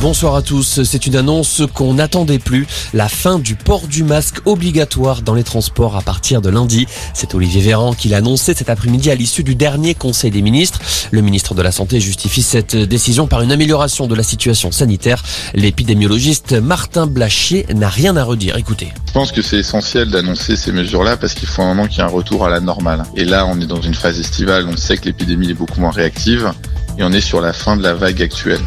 Bonsoir à tous. C'est une annonce qu'on n'attendait plus. La fin du port du masque obligatoire dans les transports à partir de lundi. C'est Olivier Véran qui l'a annoncé cet après-midi à l'issue du dernier Conseil des ministres. Le ministre de la Santé justifie cette décision par une amélioration de la situation sanitaire. L'épidémiologiste Martin Blachier n'a rien à redire. Écoutez. Je pense que c'est essentiel d'annoncer ces mesures-là parce qu'il faut un moment qu'il y ait un retour à la normale. Et là, on est dans une phase estivale. On sait que l'épidémie est beaucoup moins réactive et on est sur la fin de la vague actuelle.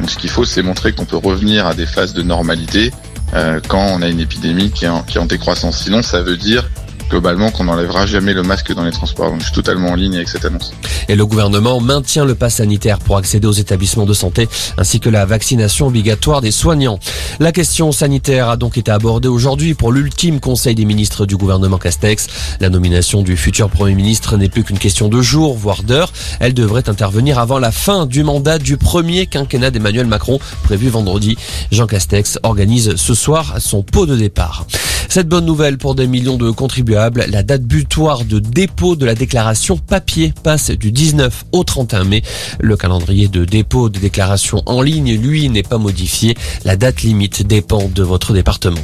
Donc ce qu'il faut, c'est montrer qu'on peut revenir à des phases de normalité euh, quand on a une épidémie qui est, en, qui est en décroissance. Sinon, ça veut dire globalement qu'on n'enlèvera jamais le masque dans les transports. Je suis totalement en ligne avec cette annonce. Et le gouvernement maintient le pass sanitaire pour accéder aux établissements de santé ainsi que la vaccination obligatoire des soignants. La question sanitaire a donc été abordée aujourd'hui pour l'ultime conseil des ministres du gouvernement Castex. La nomination du futur Premier ministre n'est plus qu'une question de jours, voire d'heures. Elle devrait intervenir avant la fin du mandat du premier quinquennat d'Emmanuel Macron prévu vendredi. Jean Castex organise ce soir son pot de départ. Cette bonne nouvelle pour des millions de contribuables, la date butoir de dépôt de la déclaration papier passe du 19 au 31 mai. Le calendrier de dépôt de déclaration en ligne, lui, n'est pas modifié. La date limite dépend de votre département.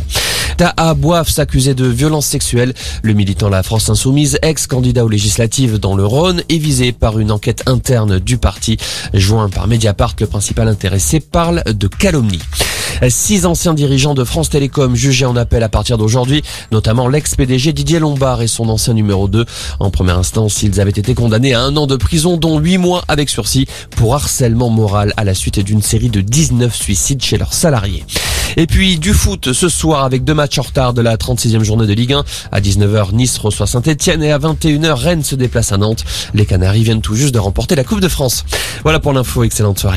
Taha Boif s'accusait de violence sexuelle. Le militant La France Insoumise, ex-candidat aux législatives dans le Rhône, est visé par une enquête interne du parti. Joint par Mediapart, le principal intéressé parle de calomnie. Six anciens dirigeants de France Télécom jugés en appel à partir d'aujourd'hui, notamment l'ex-PDG Didier Lombard et son ancien numéro 2. En première instance, ils avaient été condamnés à un an de prison, dont huit mois avec sursis, pour harcèlement moral à la suite d'une série de 19 suicides chez leurs salariés. Et puis du foot ce soir avec deux matchs en retard de la 36e journée de Ligue 1. À 19h, Nice reçoit Saint-Etienne et à 21h, Rennes se déplace à Nantes. Les Canaries viennent tout juste de remporter la Coupe de France. Voilà pour l'info, excellente soirée.